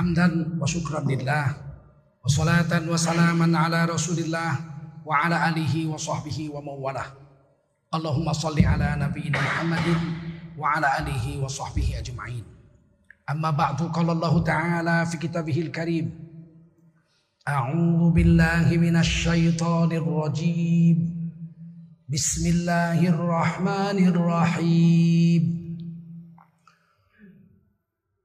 Hamdan wa syukran lillah wa salatan wa salaman ala Rasulillah wa ala alihi wa sahbihi wa mawalah. Allahumma salli ala nabiyina Muhammadin wa ala alihi wa sahbihi ajma'in. Amma ba'du qala Allah Ta'ala fi kitabihil karim. A'udzu billahi minasy syaithanir rajim. Bismillahirrahmanirrahim.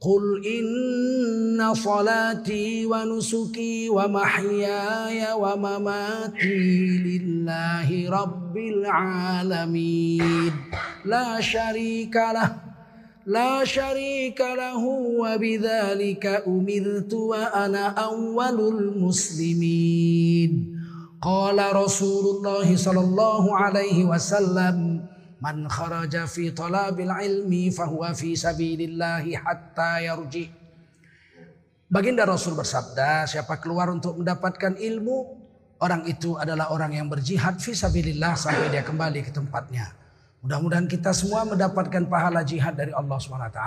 قل إن صلاتي ونسكي ومحياي ومماتي لله رب العالمين. لا شريك له لا شريك له وبذلك أمرت وأنا أول المسلمين. قال رسول الله صلى الله عليه وسلم Man kharaja fi talabil ilmi fahuwa fi sabilillahi hatta yarji. Baginda Rasul bersabda, siapa keluar untuk mendapatkan ilmu, orang itu adalah orang yang berjihad fi sabilillah sampai dia kembali ke tempatnya. Mudah-mudahan kita semua mendapatkan pahala jihad dari Allah SWT.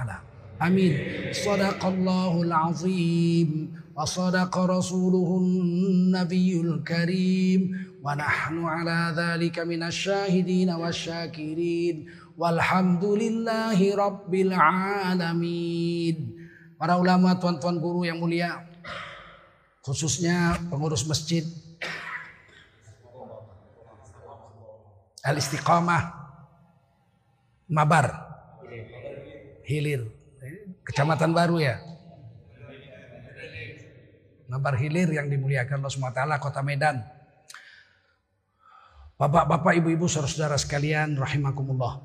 Amin. Sadaqallahul azim wa sadaqa rasuluhun nabiyul karim ونحن على ذلك من الشاهدين والشاكرين والحمد لله رب العالمين Para ulama, tuan-tuan guru yang mulia, khususnya pengurus masjid Al-Istiqamah Mabar Hilir Kecamatan baru ya Mabar Hilir yang dimuliakan Allah SWT Kota Medan Bapak-bapak, ibu-ibu, saudara-saudara sekalian, rahimakumullah.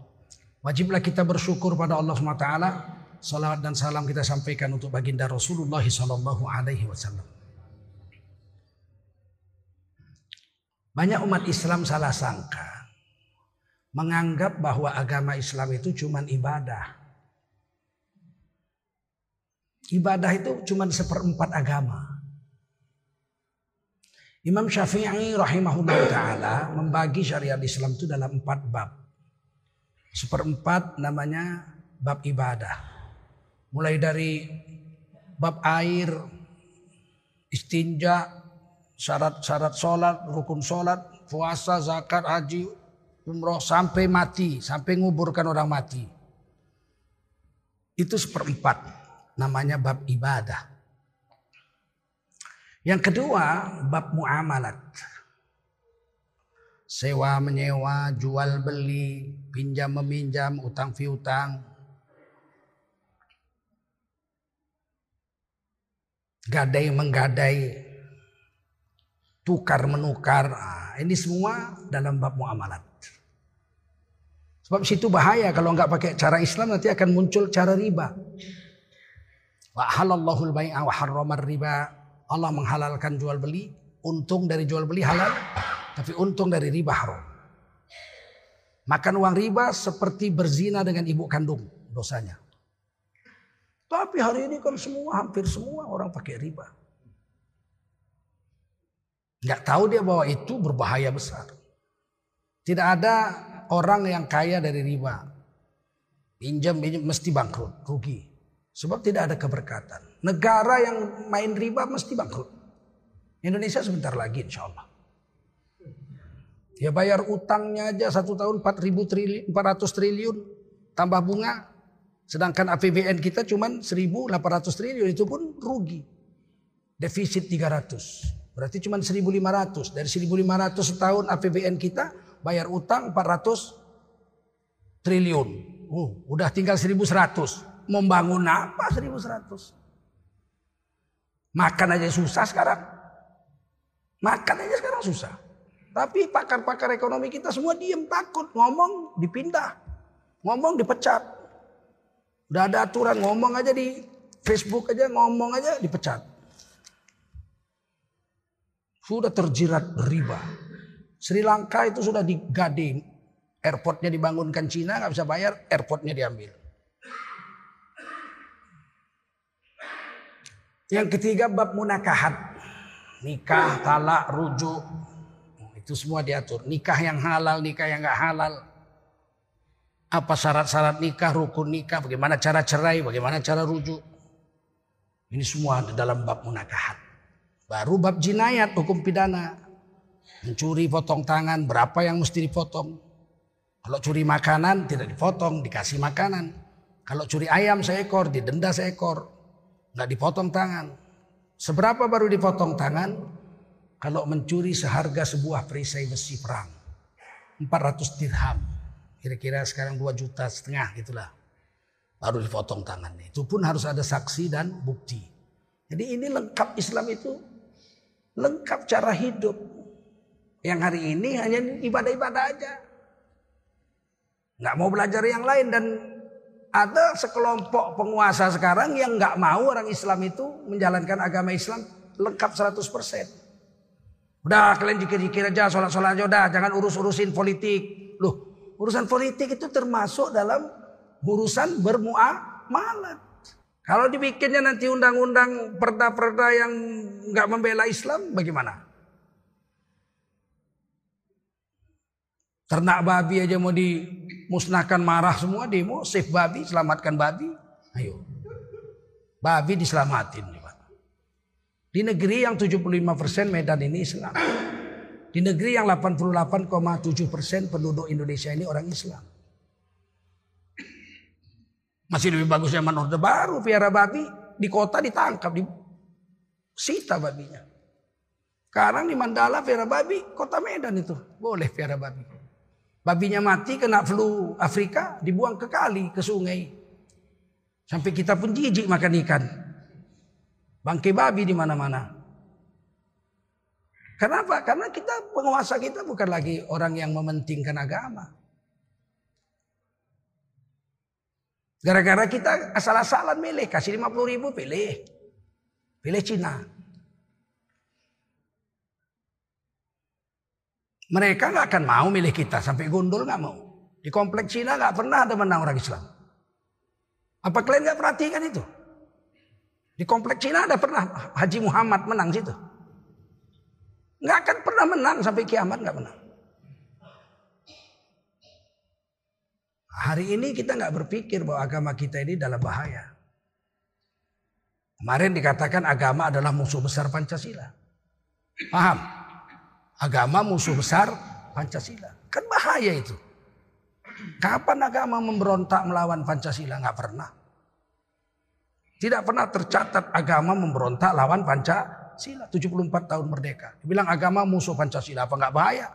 Wajiblah kita bersyukur pada Allah SWT. Salawat dan salam kita sampaikan untuk baginda Rasulullah Sallallahu Alaihi Wasallam. Banyak umat Islam salah sangka. Menganggap bahwa agama Islam itu cuma ibadah. Ibadah itu cuma seperempat agama. Imam Syafi'i rahimahullah ta'ala membagi syariat Islam itu dalam empat bab. Seperempat namanya bab ibadah. Mulai dari bab air, istinja, syarat-syarat sholat, rukun sholat, puasa, zakat, haji, umroh, sampai mati, sampai nguburkan orang mati. Itu seperempat namanya bab ibadah. Yang kedua, bab muamalat. Sewa menyewa, jual beli, pinjam meminjam, utang piutang. Gadai menggadai, tukar menukar. Nah, ini semua dalam bab muamalat. Sebab situ bahaya kalau nggak pakai cara Islam nanti akan muncul cara riba. Wa halallahu al-bai'a wa harramar riba. Allah menghalalkan jual beli, untung dari jual beli halal, tapi untung dari riba haram. Makan uang riba seperti berzina dengan ibu kandung dosanya. Tapi hari ini kan semua, hampir semua orang pakai riba. Nggak tahu dia bahwa itu berbahaya besar. Tidak ada orang yang kaya dari riba. Pinjam, pinjam mesti bangkrut, rugi. Sebab tidak ada keberkatan. Negara yang main riba mesti bangkrut. Indonesia sebentar lagi insya Allah. Ya bayar utangnya aja satu tahun 4 triliun, 400 triliun tambah bunga. Sedangkan APBN kita cuma 1.800 triliun itu pun rugi. Defisit 300. Berarti cuma 1.500. Dari 1.500 setahun APBN kita bayar utang 400 triliun. Uh, udah tinggal 1.100. Membangun apa 1100? Makan aja susah sekarang. Makan aja sekarang susah. Tapi pakar-pakar ekonomi kita semua diem takut. Ngomong dipindah. Ngomong dipecat. Udah ada aturan ngomong aja di Facebook aja ngomong aja dipecat. Sudah terjirat riba. Sri Lanka itu sudah digade Airportnya dibangunkan Cina nggak bisa bayar, airportnya diambil. Yang ketiga bab munakahat. Nikah, talak, rujuk. Itu semua diatur. Nikah yang halal, nikah yang nggak halal. Apa syarat-syarat nikah, rukun nikah, bagaimana cara cerai, bagaimana cara rujuk. Ini semua ada dalam bab munakahat. Baru bab jinayat, hukum pidana. Mencuri potong tangan, berapa yang mesti dipotong. Kalau curi makanan tidak dipotong, dikasih makanan. Kalau curi ayam seekor, didenda seekor. Nggak dipotong tangan. Seberapa baru dipotong tangan? Kalau mencuri seharga sebuah perisai besi perang. 400 dirham. Kira-kira sekarang 2 juta setengah gitulah. Baru dipotong tangannya. Itu pun harus ada saksi dan bukti. Jadi ini lengkap Islam itu. Lengkap cara hidup. Yang hari ini hanya ibadah-ibadah aja nggak mau belajar yang lain dan ada sekelompok penguasa sekarang yang nggak mau orang Islam itu menjalankan agama Islam lengkap 100%. Udah kalian jikir-jikir aja, sholat-sholat aja udah, jangan urus-urusin politik. Loh, urusan politik itu termasuk dalam urusan bermuamalat. Kalau dibikinnya nanti undang-undang perda-perda yang nggak membela Islam, bagaimana? Ternak babi aja mau dimusnahkan marah semua demo, save babi, selamatkan babi. Ayo. Babi diselamatin. Di negeri yang 75% Medan ini Islam. Di negeri yang 88,7% penduduk Indonesia ini orang Islam. Masih lebih bagus zaman Orde Baru, piara babi di kota ditangkap, di sita babinya. Sekarang di Mandala piara babi, kota Medan itu. Boleh piara babi. Babinya mati kena flu Afrika, dibuang ke kali, ke sungai. Sampai kita pun jijik makan ikan. Bangke babi di mana-mana. Kenapa? Karena kita penguasa kita bukan lagi orang yang mementingkan agama. Gara-gara kita asal-asalan milih, kasih 50 ribu pilih. Pilih Cina. Mereka nggak akan mau milih kita sampai gundul nggak mau. Di kompleks Cina nggak pernah ada menang orang Islam. Apa kalian nggak perhatikan itu? Di kompleks Cina ada pernah Haji Muhammad menang situ. Nggak akan pernah menang sampai kiamat nggak pernah. Hari ini kita nggak berpikir bahwa agama kita ini dalam bahaya. Kemarin dikatakan agama adalah musuh besar Pancasila. Paham? Agama musuh besar Pancasila. Kan bahaya itu. Kapan agama memberontak melawan Pancasila? Nggak pernah. Tidak pernah tercatat agama memberontak lawan Pancasila. 74 tahun merdeka. Dibilang agama musuh Pancasila. Apa nggak bahaya?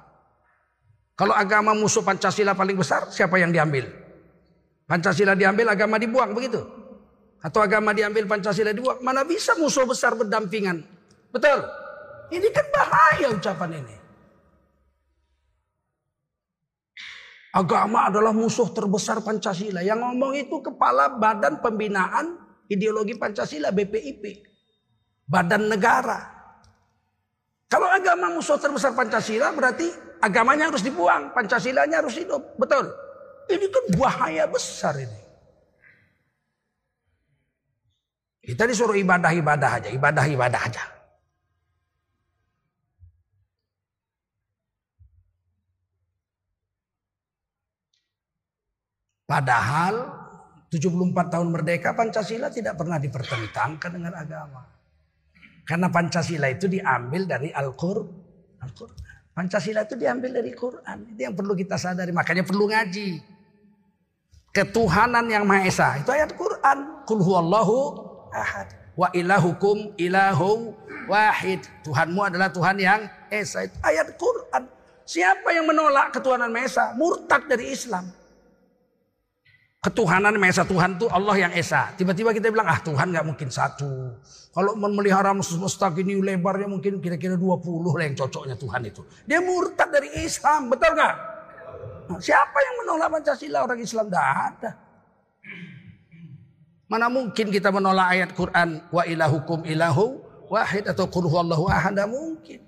Kalau agama musuh Pancasila paling besar, siapa yang diambil? Pancasila diambil, agama dibuang, begitu? Atau agama diambil, Pancasila dibuang? Mana bisa musuh besar berdampingan? Betul? Ini kan bahaya ucapan ini. Agama adalah musuh terbesar Pancasila. Yang ngomong itu kepala Badan Pembinaan Ideologi Pancasila BPIP. Badan negara. Kalau agama musuh terbesar Pancasila berarti agamanya harus dibuang. Pancasilanya harus hidup. Betul. Ini kan bahaya besar ini. Kita disuruh ibadah-ibadah aja. Ibadah-ibadah aja. Padahal 74 tahun merdeka Pancasila tidak pernah dipertentangkan dengan agama. Karena Pancasila itu diambil dari Al-Qur'an. Al Pancasila itu diambil dari Quran. Itu yang perlu kita sadari. Makanya perlu ngaji. Ketuhanan yang Maha Esa. Itu ayat Quran. Kul huwallahu ahad. Wa ilahukum ilahu wahid. Tuhanmu adalah Tuhan yang Esa. Itu ayat Quran. Siapa yang menolak ketuhanan Maha Esa? Murtad dari Islam. Ketuhanan Maha Esa Tuhan itu Allah yang Esa. Tiba-tiba kita bilang, ah Tuhan nggak mungkin satu. Kalau memelihara mustaq ini lebarnya mungkin kira-kira 20 lah yang cocoknya Tuhan itu. Dia murtad dari Islam, betul nggak? Nah, siapa yang menolak Pancasila orang Islam? Tidak ada. Mana mungkin kita menolak ayat Quran wa ilahukum ilahu wahid atau qul huwallahu ahad? Mungkin.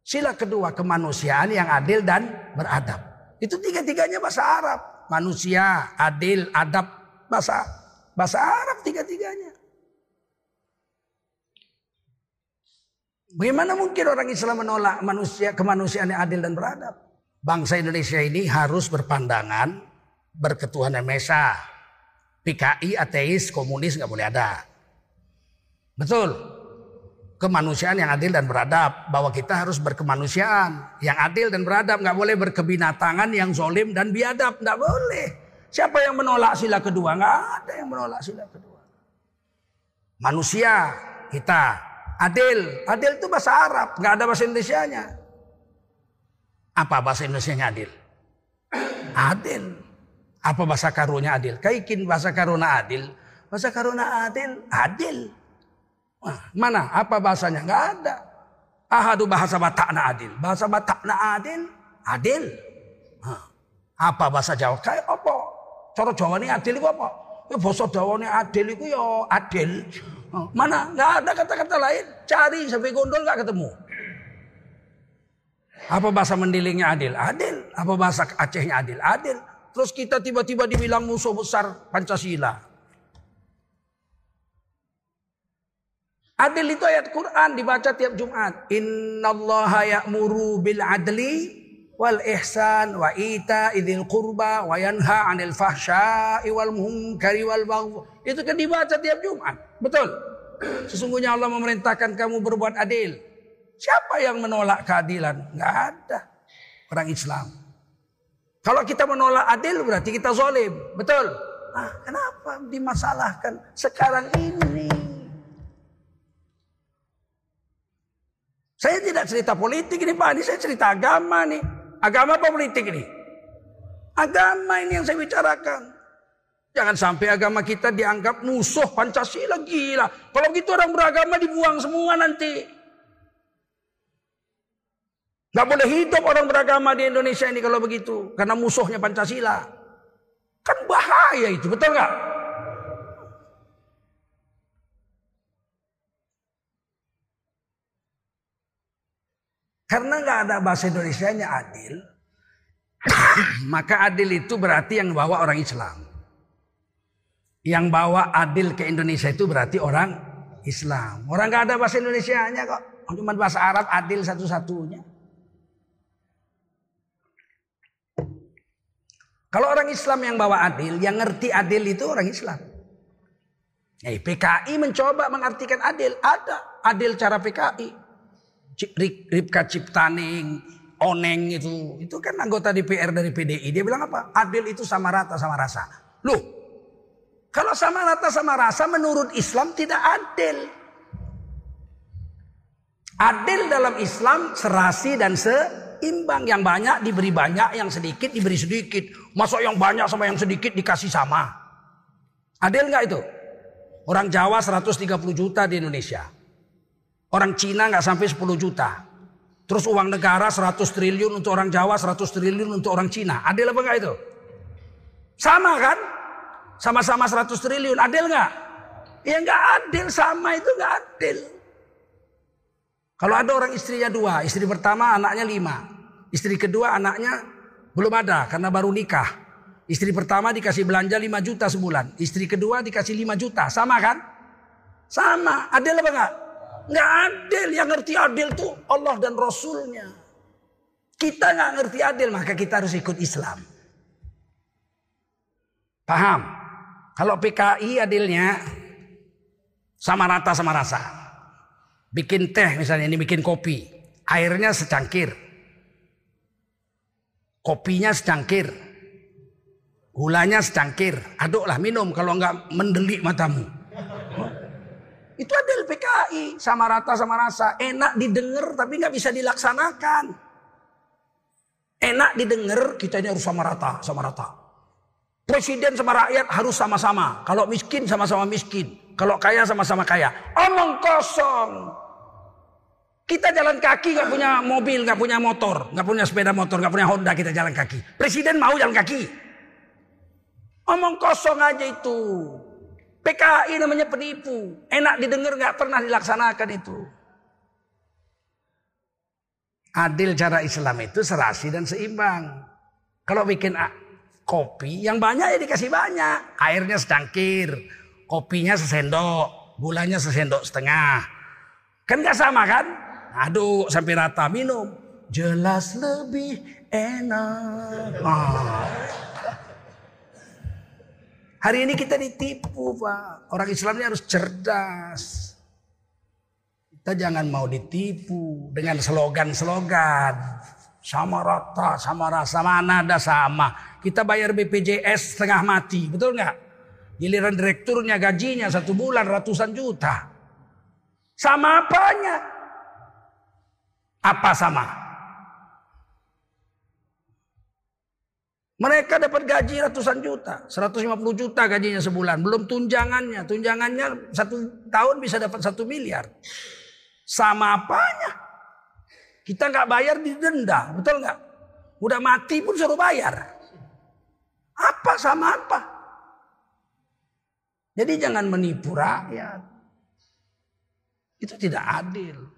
Sila kedua kemanusiaan yang adil dan beradab. Itu tiga-tiganya bahasa Arab. Manusia, adil, adab, bahasa bahasa Arab tiga-tiganya. Bagaimana mungkin orang Islam menolak manusia kemanusiaan yang adil dan beradab? Bangsa Indonesia ini harus berpandangan berketuhanan Mesa. PKI, ateis, komunis nggak boleh ada. Betul. Kemanusiaan yang adil dan beradab. Bahwa kita harus berkemanusiaan. Yang adil dan beradab. nggak boleh berkebinatangan yang zolim dan biadab. nggak boleh. Siapa yang menolak sila kedua? Nggak ada yang menolak sila kedua. Manusia kita Adil. Adil itu bahasa Arab. Nggak ada bahasa Indonesia-nya. Apa bahasa Indonesia-nya adil? Adil. Apa bahasa karunya adil? Kaikin bahasa karuna adil. Bahasa karuna adil, adil. Nah, mana? Apa bahasanya? Nggak ada. Ahadu bahasa Batakna adil. Bahasa Batakna adil, adil. Nah, apa bahasa Jawa? Kayak apa? Cara Jawa ini adil itu apa? Ya bahasa Jawa ini adil itu ya adil. Oh, mana? Nggak ada kata-kata lain. Cari sampai gondol nggak ketemu. Apa bahasa mendilingnya adil? Adil. Apa bahasa Acehnya adil? Adil. Terus kita tiba-tiba dibilang musuh besar Pancasila. Adil itu ayat Quran dibaca tiap Jumat. Innallaha ya'muru bil adli wal ihsan wa ita idil qurba wa yanha 'anil fahsya'i wal munkari wal bagh. Itu kan dibaca tiap Jumat. Betul. Sesungguhnya Allah memerintahkan kamu berbuat adil. Siapa yang menolak keadilan? Enggak ada. Orang Islam. Kalau kita menolak adil berarti kita zalim. Betul. Nah, kenapa dimasalahkan sekarang ini? Saya tidak cerita politik ini Pak, ini saya cerita agama nih. Agama apa politik ini? Agama ini yang saya bicarakan. Jangan sampai agama kita dianggap musuh Pancasila gila. Kalau gitu orang beragama dibuang semua nanti. Gak boleh hidup orang beragama di Indonesia ini kalau begitu. Karena musuhnya Pancasila. Kan bahaya itu, betul gak? Karena nggak ada bahasa Indonesia-nya adil, maka adil itu berarti yang bawa orang Islam. Yang bawa adil ke Indonesia itu berarti orang Islam. Orang nggak ada bahasa Indonesia-nya kok. Cuma bahasa Arab adil satu-satunya. Kalau orang Islam yang bawa adil, yang ngerti adil itu orang Islam. Eh, PKI mencoba mengartikan adil. Ada adil cara PKI. Ripka Ciptaning, Oneng itu, itu kan anggota DPR dari PDI. Dia bilang apa? Adil itu sama rata sama rasa. Loh, kalau sama rata sama rasa menurut Islam tidak adil. Adil dalam Islam serasi dan seimbang. Yang banyak diberi banyak, yang sedikit diberi sedikit. Masuk yang banyak sama yang sedikit dikasih sama. Adil nggak itu? Orang Jawa 130 juta di Indonesia. Orang Cina nggak sampai 10 juta. Terus uang negara 100 triliun untuk orang Jawa, 100 triliun untuk orang Cina. Adil apa enggak itu? Sama kan? Sama-sama 100 triliun. Adil nggak? Ya nggak adil, sama itu nggak adil. Kalau ada orang istrinya dua, istri pertama anaknya lima. Istri kedua anaknya belum ada karena baru nikah. Istri pertama dikasih belanja 5 juta sebulan. Istri kedua dikasih 5 juta. Sama kan? Sama. Adil apa enggak? Nggak adil. Yang ngerti adil tuh Allah dan Rasulnya. Kita nggak ngerti adil maka kita harus ikut Islam. Paham? Kalau PKI adilnya sama rata sama rasa. Bikin teh misalnya ini bikin kopi. Airnya secangkir. Kopinya secangkir. Gulanya secangkir. Aduklah minum kalau nggak mendelik matamu. Itu adil PKI sama rata sama rasa. Enak didengar tapi nggak bisa dilaksanakan. Enak didengar kita ini harus sama rata sama rata. Presiden sama rakyat harus sama-sama. Kalau miskin sama-sama miskin. Kalau kaya sama-sama kaya. Omong kosong. Kita jalan kaki nggak punya mobil, nggak punya motor, nggak punya sepeda motor, nggak punya Honda kita jalan kaki. Presiden mau jalan kaki. Omong kosong aja itu. PKI namanya penipu. Enak didengar nggak pernah dilaksanakan itu. Adil cara Islam itu serasi dan seimbang. Kalau bikin kopi yang banyak ya dikasih banyak. Airnya secangkir, kopinya sesendok, gulanya sesendok setengah. Kan gak sama kan? Aduk sampai rata minum. Jelas lebih enak. Oh. Hari ini kita ditipu Pak. Orang Islam ini harus cerdas. Kita jangan mau ditipu dengan slogan-slogan. Sama rata, sama rasa, mana ada sama. Kita bayar BPJS setengah mati, betul nggak? Giliran direkturnya gajinya satu bulan ratusan juta. Sama apanya? Apa sama? Mereka dapat gaji ratusan juta, 150 juta gajinya sebulan, belum tunjangannya. Tunjangannya satu tahun bisa dapat satu miliar. Sama apanya? Kita nggak bayar didenda, betul nggak? Udah mati pun suruh bayar. Apa sama apa? Jadi jangan menipu rakyat. Itu tidak adil.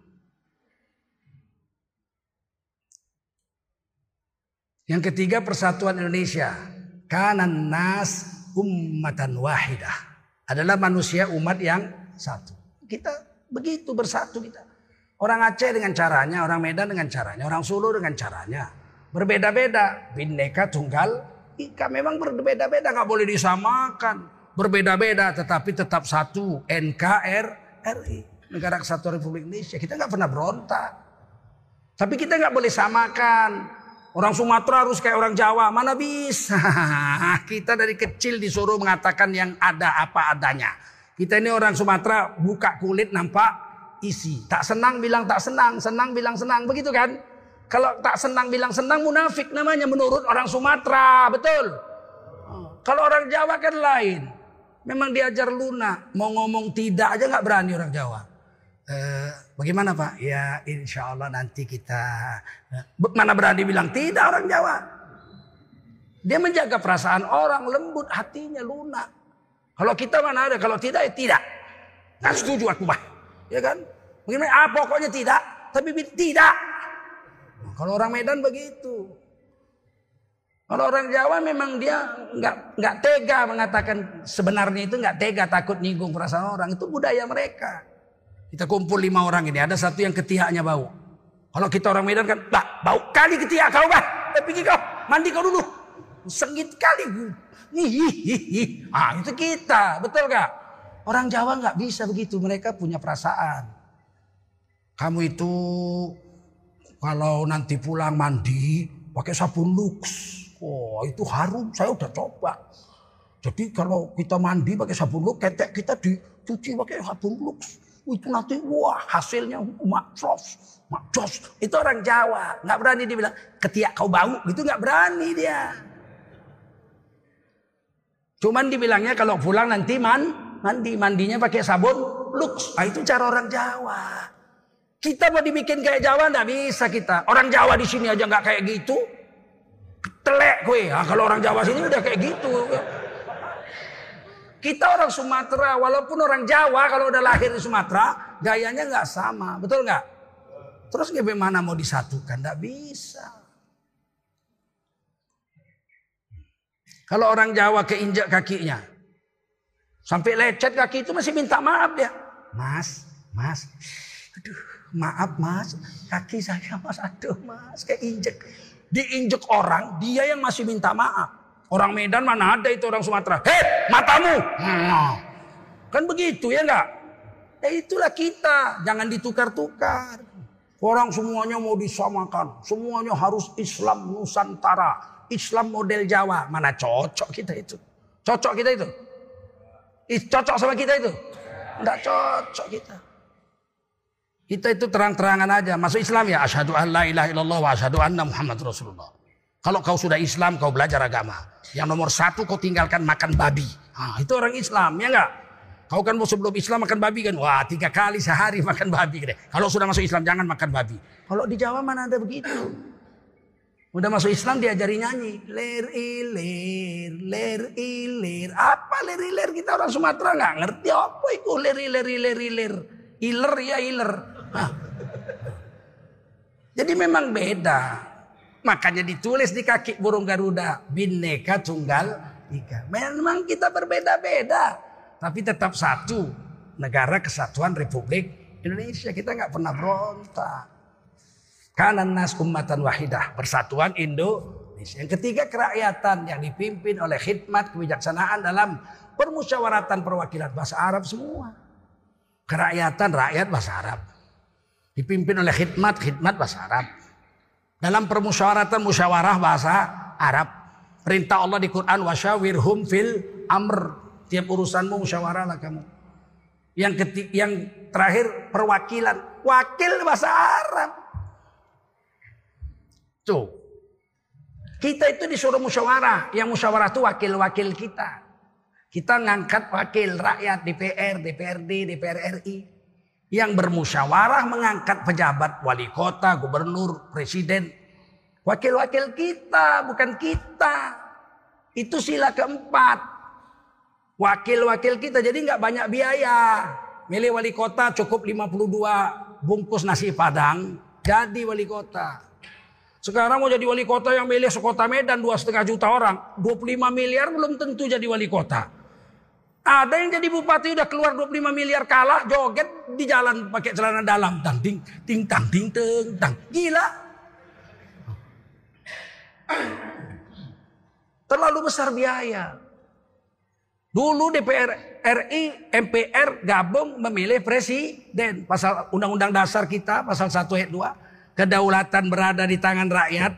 Yang ketiga persatuan Indonesia. Kanan nas ummatan wahidah. Adalah manusia umat yang satu. Kita begitu bersatu kita. Orang Aceh dengan caranya, orang Medan dengan caranya, orang Solo dengan caranya. Berbeda-beda. Bineka tunggal ika. Memang berbeda-beda. nggak boleh disamakan. Berbeda-beda tetapi tetap satu. NKRI. Negara Kesatuan Republik Indonesia. Kita nggak pernah berontak. Tapi kita nggak boleh samakan. Orang Sumatera harus kayak orang Jawa. Mana bisa. Kita dari kecil disuruh mengatakan yang ada apa adanya. Kita ini orang Sumatera buka kulit nampak isi. Tak senang bilang tak senang. Senang bilang senang. Begitu kan? Kalau tak senang bilang senang munafik namanya menurut orang Sumatera. Betul. Kalau orang Jawa kan lain. Memang diajar lunak. Mau ngomong tidak aja nggak berani orang Jawa. Eh, bagaimana Pak? Ya insya Allah nanti kita eh, mana berani bilang tidak orang Jawa. Dia menjaga perasaan orang lembut hatinya lunak. Kalau kita mana ada kalau tidak ya tidak. Nggak setuju aku Pak. Ya kan? Bagaimana? Ah pokoknya tidak. Tapi tidak. Kalau orang Medan begitu. Kalau orang Jawa memang dia nggak nggak tega mengatakan sebenarnya itu nggak tega takut nyinggung perasaan orang itu budaya mereka. Kita kumpul lima orang ini. Ada satu yang ketiaknya bau. Kalau kita orang Medan kan, bah, bau kali ketiak kau bah. Eh, pergi kau, mandi kau dulu. Sengit kali. Ah itu kita, betul gak? Orang Jawa nggak bisa begitu. Mereka punya perasaan. Kamu itu kalau nanti pulang mandi pakai sabun lux. Oh itu harum, saya udah coba. Jadi kalau kita mandi pakai sabun lux, ketek kita dicuci pakai sabun lux itu nanti wah hasilnya makros, makros. Itu orang Jawa, nggak berani dia bilang ketiak kau bau, gitu nggak berani dia. Cuman dibilangnya kalau pulang nanti man, mandi mandinya pakai sabun lux. Nah, itu cara orang Jawa. Kita mau dibikin kayak Jawa nggak bisa kita. Orang Jawa di sini aja nggak kayak gitu. Telek gue. Nah, kalau orang Jawa sini udah kayak gitu. Kita orang Sumatera, walaupun orang Jawa kalau udah lahir di Sumatera, gayanya nggak sama, betul nggak? Terus bagaimana mau disatukan? Nggak bisa. Kalau orang Jawa keinjak kakinya, sampai lecet kaki itu masih minta maaf dia. Mas, mas, aduh, maaf mas, kaki saya mas, aduh mas, keinjek. Diinjek orang, dia yang masih minta maaf. Orang Medan mana ada itu orang Sumatera. Hei matamu. Kan begitu ya enggak? Ya itulah kita. Jangan ditukar-tukar. Orang semuanya mau disamakan. Semuanya harus Islam Nusantara. Islam model Jawa. Mana cocok kita itu? Cocok kita itu? Cocok sama kita itu? Enggak cocok kita. Kita itu terang-terangan aja. Masuk Islam ya. Asyhadu an la ilaha illallah wa asyhadu anna Muhammad Rasulullah. Kalau kau sudah Islam, kau belajar agama. Yang nomor satu kau tinggalkan makan babi. Nah, itu orang Islam, ya enggak? Kau kan sebelum Islam makan babi kan? Wah tiga kali sehari makan babi. Kalau sudah masuk Islam jangan makan babi. Kalau di Jawa mana ada begitu? Udah masuk Islam diajari nyanyi. Ler ilir, ler ilir. Apa ler ilir? Kita orang Sumatera nggak ngerti apa itu ler ilir, ler ilir. Iler ya iler. Jadi memang beda. Makanya ditulis di kaki burung Garuda. Bineka tunggal ika. Memang kita berbeda-beda. Tapi tetap satu. Negara Kesatuan Republik Indonesia. Kita nggak pernah berontak. Kanan nas ummatan wahidah. Persatuan Indonesia. Yang ketiga kerakyatan yang dipimpin oleh khidmat kebijaksanaan dalam permusyawaratan perwakilan bahasa Arab semua. Kerakyatan rakyat bahasa Arab. Dipimpin oleh khidmat, khidmat bahasa Arab. Dalam permusyawaratan musyawarah bahasa Arab. Perintah Allah di Quran wasyawirhum fil amr. Tiap urusanmu musyawarah lah kamu. Yang ketik, yang terakhir perwakilan, wakil bahasa Arab. Tuh. Kita itu disuruh musyawarah. Yang musyawarah itu wakil-wakil kita. Kita ngangkat wakil rakyat DPR, DPRD, DPR RI. Yang bermusyawarah mengangkat pejabat wali kota, gubernur, presiden. Wakil-wakil kita, bukan kita. Itu sila keempat. Wakil-wakil kita jadi nggak banyak biaya. Milih wali kota cukup 52 bungkus nasi padang. Jadi wali kota. Sekarang mau jadi wali kota yang milih sekota Medan dua setengah juta orang. 25 miliar belum tentu jadi wali kota. Ada yang jadi bupati udah keluar 25 miliar kalah joget di jalan pakai celana dalam. Tang ting ting tang ting teng tang. Gila. Terlalu besar biaya. Dulu DPR RI, MPR gabung memilih presiden. Pasal Undang-Undang Dasar kita pasal 1 ayat 2. Kedaulatan berada di tangan rakyat.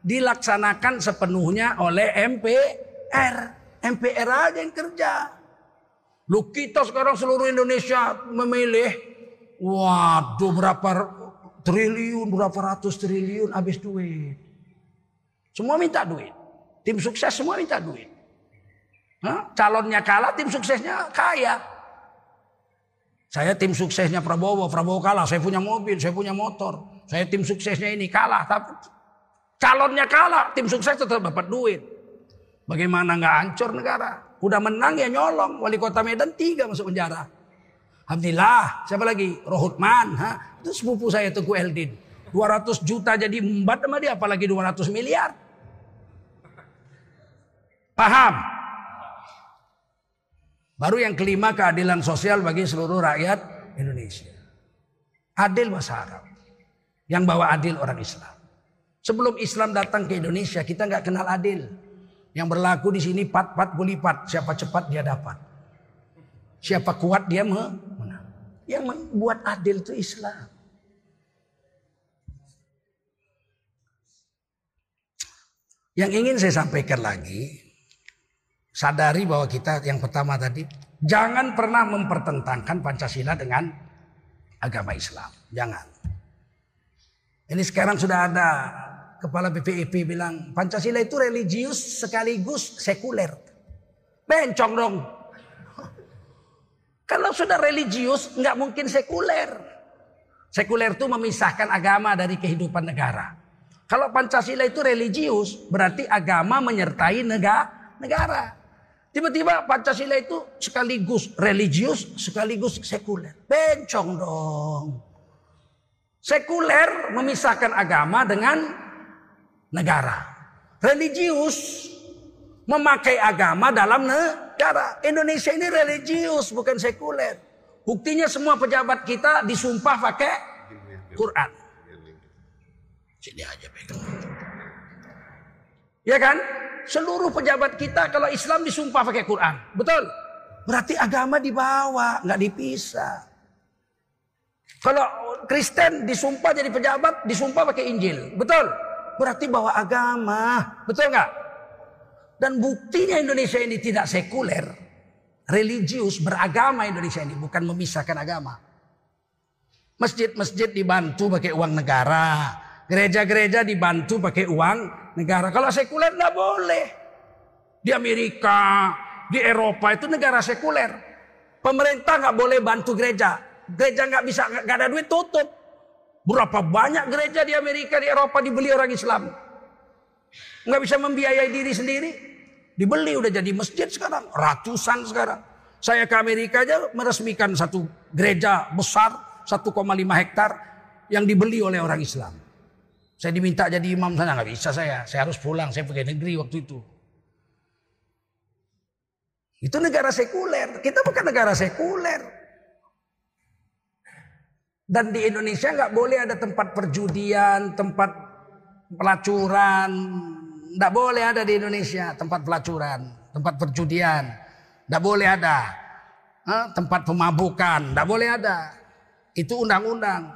Dilaksanakan sepenuhnya oleh MPR. MPR aja yang kerja. Lu kita sekarang seluruh Indonesia memilih. Waduh berapa triliun, berapa ratus triliun habis duit. Semua minta duit. Tim sukses semua minta duit. Hah? Calonnya kalah, tim suksesnya kaya. Saya tim suksesnya Prabowo, Prabowo kalah. Saya punya mobil, saya punya motor. Saya tim suksesnya ini kalah. Tapi calonnya kalah, tim sukses tetap dapat duit. Bagaimana nggak hancur negara? Udah menang ya nyolong. Wali kota Medan tiga masuk penjara. Alhamdulillah. Siapa lagi? Rohutman. Ha? Itu sepupu saya Teguh Eldin. 200 juta jadi embat sama dia. Apalagi 200 miliar. Paham? Baru yang kelima keadilan sosial bagi seluruh rakyat Indonesia. Adil bahasa. Yang bawa adil orang Islam. Sebelum Islam datang ke Indonesia kita nggak kenal adil. Yang berlaku di sini pat-pat gulipat. Siapa cepat dia dapat. Siapa kuat dia menang. Yang membuat adil itu Islam. Yang ingin saya sampaikan lagi, sadari bahwa kita yang pertama tadi, jangan pernah mempertentangkan Pancasila dengan agama Islam. Jangan. Ini sekarang sudah ada kepala BPIP bilang Pancasila itu religius sekaligus sekuler. Bencong dong. Kalau sudah religius nggak mungkin sekuler. Sekuler itu memisahkan agama dari kehidupan negara. Kalau Pancasila itu religius berarti agama menyertai negara. Tiba-tiba Pancasila itu sekaligus religius sekaligus sekuler. Bencong dong. Sekuler memisahkan agama dengan negara. Religius memakai agama dalam negara. Indonesia ini religius bukan sekuler. Buktinya semua pejabat kita disumpah pakai Quran. Sini aja pegang. Ya kan? Seluruh pejabat kita kalau Islam disumpah pakai Quran. Betul? Berarti agama dibawa, nggak dipisah. Kalau Kristen disumpah jadi pejabat, disumpah pakai Injil. Betul? Berarti bawa agama. Betul nggak? Dan buktinya Indonesia ini tidak sekuler, religius, beragama Indonesia ini bukan memisahkan agama. Masjid-masjid dibantu pakai uang negara, gereja-gereja dibantu pakai uang negara. Kalau sekuler nggak boleh. Di Amerika, di Eropa itu negara sekuler. Pemerintah nggak boleh bantu gereja. Gereja nggak bisa nggak ada duit tutup. Berapa banyak gereja di Amerika, di Eropa dibeli orang Islam. Nggak bisa membiayai diri sendiri. Dibeli udah jadi masjid sekarang. Ratusan sekarang. Saya ke Amerika aja meresmikan satu gereja besar 1,5 hektar yang dibeli oleh orang Islam. Saya diminta jadi imam sana nggak bisa saya. Saya harus pulang. Saya pergi negeri waktu itu. Itu negara sekuler. Kita bukan negara sekuler. Dan di Indonesia nggak boleh ada tempat perjudian, tempat pelacuran. Nggak boleh ada di Indonesia tempat pelacuran, tempat perjudian. Nggak boleh ada. Tempat pemabukan, nggak boleh ada. Itu undang-undang.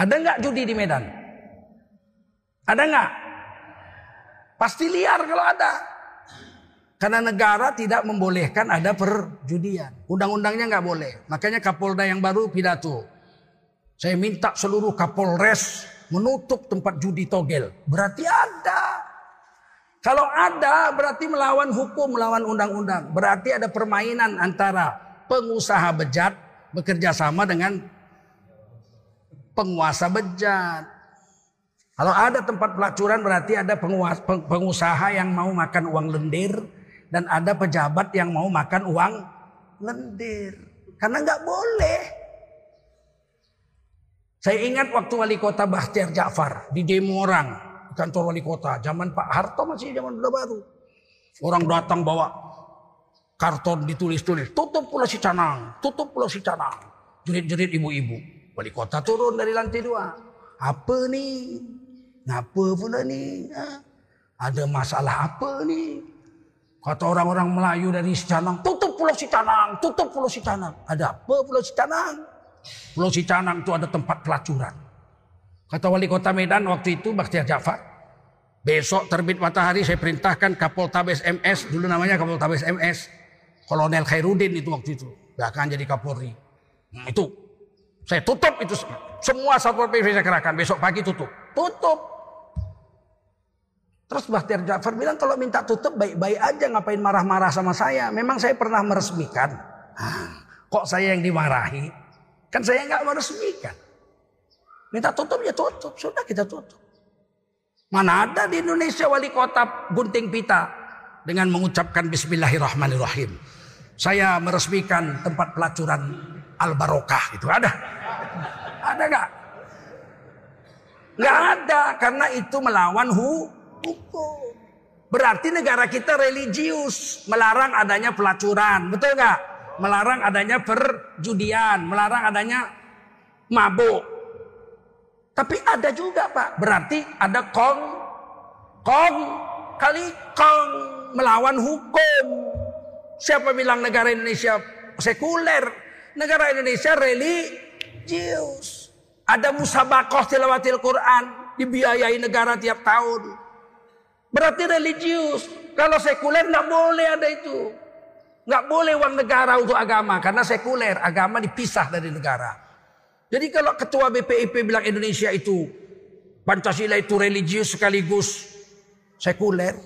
Ada nggak judi di Medan? Ada nggak? Pasti liar kalau ada. Karena negara tidak membolehkan ada perjudian. Undang-undangnya nggak boleh. Makanya Kapolda yang baru pidato. Saya minta seluruh Kapolres menutup tempat judi togel. Berarti ada. Kalau ada berarti melawan hukum, melawan undang-undang. Berarti ada permainan antara pengusaha bejat bekerja sama dengan penguasa bejat. Kalau ada tempat pelacuran berarti ada pengusaha yang mau makan uang lendir dan ada pejabat yang mau makan uang lendir. Karena nggak boleh. Saya ingat waktu wali kota Bahtiar Ja'far di demo orang kantor wali kota. Zaman Pak Harto masih zaman udah baru. Orang datang bawa karton ditulis-tulis. Tutup Pulau Sicanang. Tutup Pulau Sicanang. Jerit-jerit ibu-ibu. Wali kota turun dari lantai dua. Apa nih? Ngapa pula nih? Ada masalah apa nih? Kata orang-orang Melayu dari Sicanang, tutup pulau Sicanang, tutup pulau Sicanang. Ada apa pulau Sicanang? Pulau Sicanang itu ada tempat pelacuran. Kata wali kota Medan waktu itu Bakhtiar Jafar. Besok terbit matahari saya perintahkan Kapoltabes MS, dulu namanya Kapoltabes MS. Kolonel Khairuddin itu waktu itu. Bahkan jadi Kapolri. Nah, itu saya tutup itu semua satpol pp saya kerahkan besok pagi tutup. Tutup. Terus Bahtiar Ja'far bilang kalau minta tutup baik-baik aja ngapain marah-marah sama saya. Memang saya pernah meresmikan. Ah, kok saya yang dimarahi? Kan saya nggak meresmikan. Minta tutup ya tutup. Sudah kita tutup. Mana ada di Indonesia wali kota gunting pita dengan mengucapkan Bismillahirrahmanirrahim. Saya meresmikan tempat pelacuran Al Barokah itu ada. Ada nggak? Nggak ada karena itu melawan hu hukum. Berarti negara kita religius, melarang adanya pelacuran, betul nggak? Melarang adanya perjudian, melarang adanya mabuk. Tapi ada juga pak, berarti ada kong, kong kali kong melawan hukum. Siapa bilang negara Indonesia sekuler? Negara Indonesia religius. Ada musabakoh tilawatil Quran dibiayai negara tiap tahun. Berarti religius. Kalau sekuler nggak boleh ada itu. Nggak boleh uang negara untuk agama. Karena sekuler. Agama dipisah dari negara. Jadi kalau ketua BPIP bilang Indonesia itu. Pancasila itu religius sekaligus sekuler.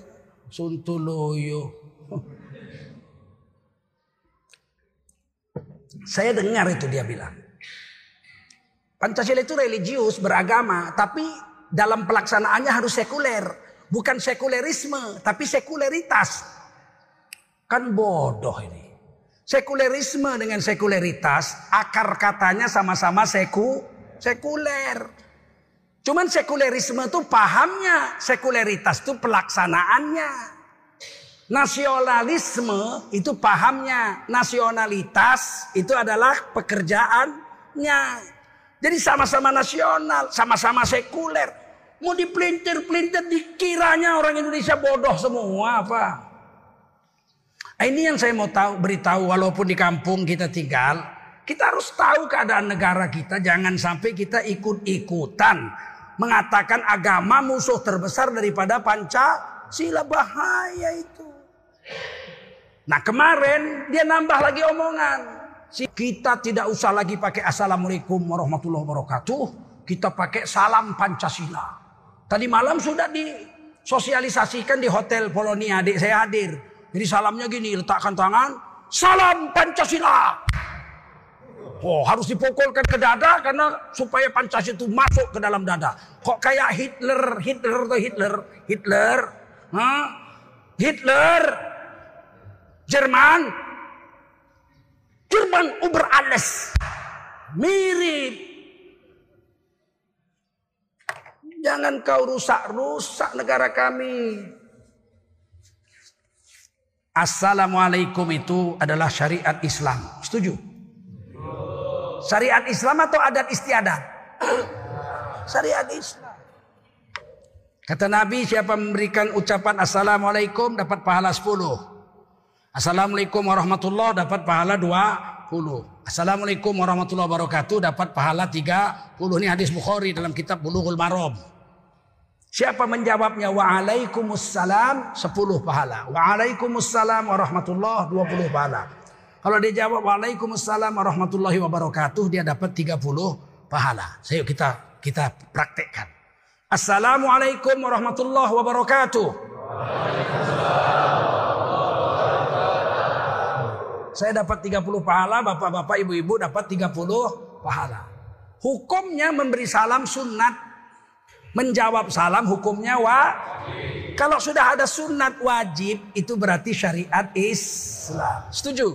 Suntuloyo. Saya dengar itu dia bilang. Pancasila itu religius, beragama. Tapi dalam pelaksanaannya harus sekuler. Bukan sekulerisme, tapi sekuleritas. Kan bodoh ini. Sekulerisme dengan sekuleritas, akar katanya sama-sama seku, sekuler. Cuman sekulerisme itu pahamnya, sekuleritas itu pelaksanaannya. Nasionalisme itu pahamnya, nasionalitas itu adalah pekerjaannya. Jadi sama-sama nasional, sama-sama sekuler. Mau dipelintir-pelintir dikiranya orang Indonesia bodoh semua apa? Nah, ini yang saya mau tahu beritahu walaupun di kampung kita tinggal, kita harus tahu keadaan negara kita jangan sampai kita ikut-ikutan mengatakan agama musuh terbesar daripada Pancasila bahaya itu. Nah kemarin dia nambah lagi omongan. Kita tidak usah lagi pakai assalamualaikum warahmatullahi wabarakatuh. Kita pakai salam Pancasila. Tadi malam sudah disosialisasikan di Hotel Polonia, adik saya hadir. Jadi salamnya gini, letakkan tangan, salam Pancasila. Oh, harus dipukulkan ke dada karena supaya Pancasila itu masuk ke dalam dada. Kok kayak Hitler, Hitler atau Hitler, Hitler, huh? Hitler, Jerman, Jerman uber alles, mirip Jangan kau rusak-rusak negara kami. Assalamualaikum itu adalah syariat Islam. Setuju? Syariat Islam atau adat istiadat? syariat Islam. Kata Nabi siapa memberikan ucapan Assalamualaikum dapat pahala 10. Assalamualaikum warahmatullahi dapat pahala 20. Assalamualaikum warahmatullahi wabarakatuh dapat pahala 30. Ini hadis Bukhari dalam kitab Bulughul Maram. Siapa menjawabnya waalaikumsalam 10 pahala. Waalaikumsalam warahmatullah 20 pahala. Kalau dia jawab waalaikumsalam warahmatullahi wabarakatuh dia dapat 30 pahala. Saya kita kita praktekkan. Assalamualaikum warahmatullahi wabarakatuh. Saya dapat 30 pahala, bapak-bapak, ibu-ibu dapat 30 pahala. Hukumnya memberi salam sunat Menjawab salam hukumnya wa. Kalau sudah ada sunat wajib itu berarti syariat Islam. Setuju?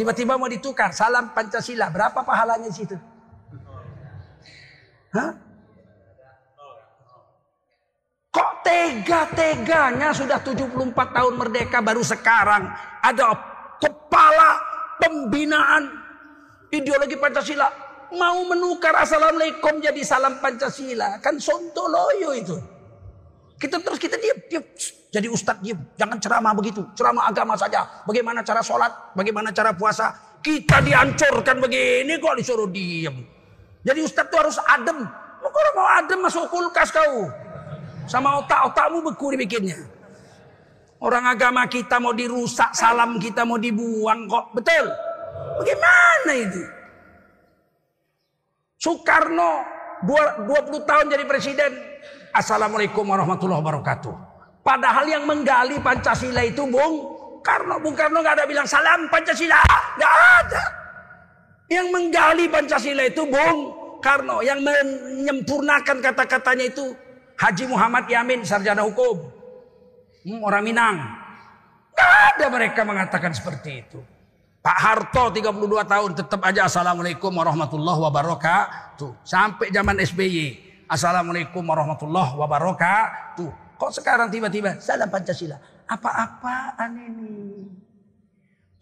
Tiba-tiba mau ditukar salam Pancasila. Berapa pahalanya di situ? Hah? Kok tega-teganya sudah 74 tahun merdeka baru sekarang ada pembinaan ideologi Pancasila mau menukar assalamualaikum jadi salam Pancasila. Kan sontoloyo itu. Kita terus kita diam, diam. Jadi ustadz diam. Jangan ceramah begitu. Ceramah agama saja. Bagaimana cara sholat, bagaimana cara puasa. Kita dihancurkan begini kok disuruh diam. Jadi ustadz itu harus adem. Kalau mau adem masuk kulkas kau. Sama otak-otakmu beku dibikinnya. Orang agama kita mau dirusak, salam kita mau dibuang kok. Betul? Bagaimana itu? Soekarno 20 tahun jadi presiden. Assalamualaikum warahmatullahi wabarakatuh. Padahal yang menggali Pancasila itu Bung Karno. Bung Karno nggak ada bilang salam Pancasila. Nggak ada. Yang menggali Pancasila itu Bung Karno. Yang menyempurnakan kata-katanya itu Haji Muhammad Yamin, sarjana hukum. Hmm, orang Minang. Nggak ada mereka mengatakan seperti itu. Pak Harto 32 tahun tetap aja Assalamualaikum warahmatullahi wabarakatuh. Sampai zaman SBY. Assalamualaikum warahmatullahi wabarakatuh. Kok sekarang tiba-tiba salam Pancasila. Apa-apaan ini?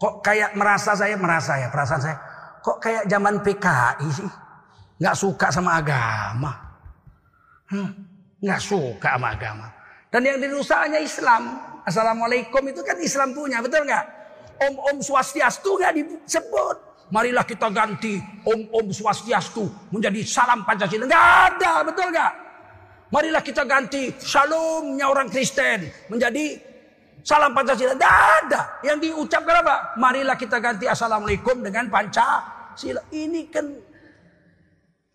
Kok kayak merasa saya merasa ya perasaan saya. Kok kayak zaman PKI sih? Nggak suka sama agama. Hmm, nggak suka sama agama. Dan yang dirusaknya Islam. Assalamualaikum itu kan Islam punya, betul nggak? Om-om swastiastu nggak disebut. Marilah kita ganti om-om swastiastu menjadi salam Pancasila. Nggak ada, betul nggak? Marilah kita ganti shalomnya orang Kristen menjadi salam Pancasila. Nggak ada. Yang diucapkan apa? Marilah kita ganti assalamualaikum dengan Pancasila. Ini kan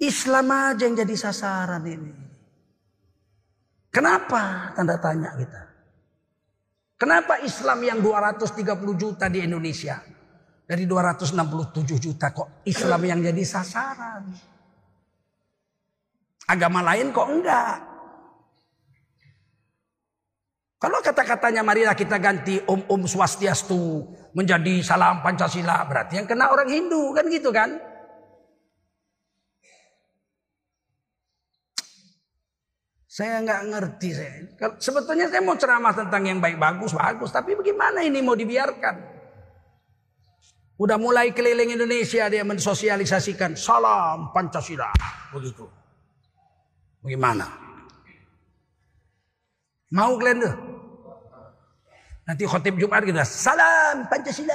Islam aja yang jadi sasaran ini. Kenapa tanda tanya kita? Kenapa Islam yang 230 juta di Indonesia dari 267 juta kok Islam yang jadi sasaran? Agama lain kok enggak? Kalau kata-katanya marilah kita ganti om-om swastiastu menjadi salam Pancasila berarti yang kena orang Hindu kan gitu kan? Saya nggak ngerti saya. Sebetulnya saya mau ceramah tentang yang baik bagus bagus, tapi bagaimana ini mau dibiarkan? Udah mulai keliling Indonesia dia mensosialisasikan salam Pancasila begitu. Bagaimana? Mau kalian tuh? Nanti khotib Jumat kita salam Pancasila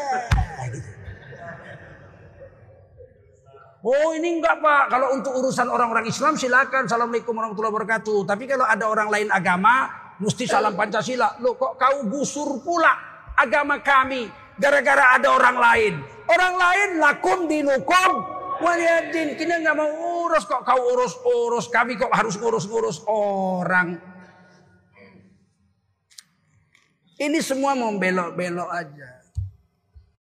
gitu. Oh ini enggak pak, kalau untuk urusan orang-orang Islam silakan. Assalamualaikum warahmatullahi wabarakatuh. Tapi kalau ada orang lain agama, mesti salam Pancasila. Loh kok kau gusur pula agama kami gara-gara ada orang lain. Orang lain lakum dinukum waliyadin. Kita nggak mau urus kok kau urus-urus. Kami kok harus urus-urus orang. Ini semua mau belok-belok aja.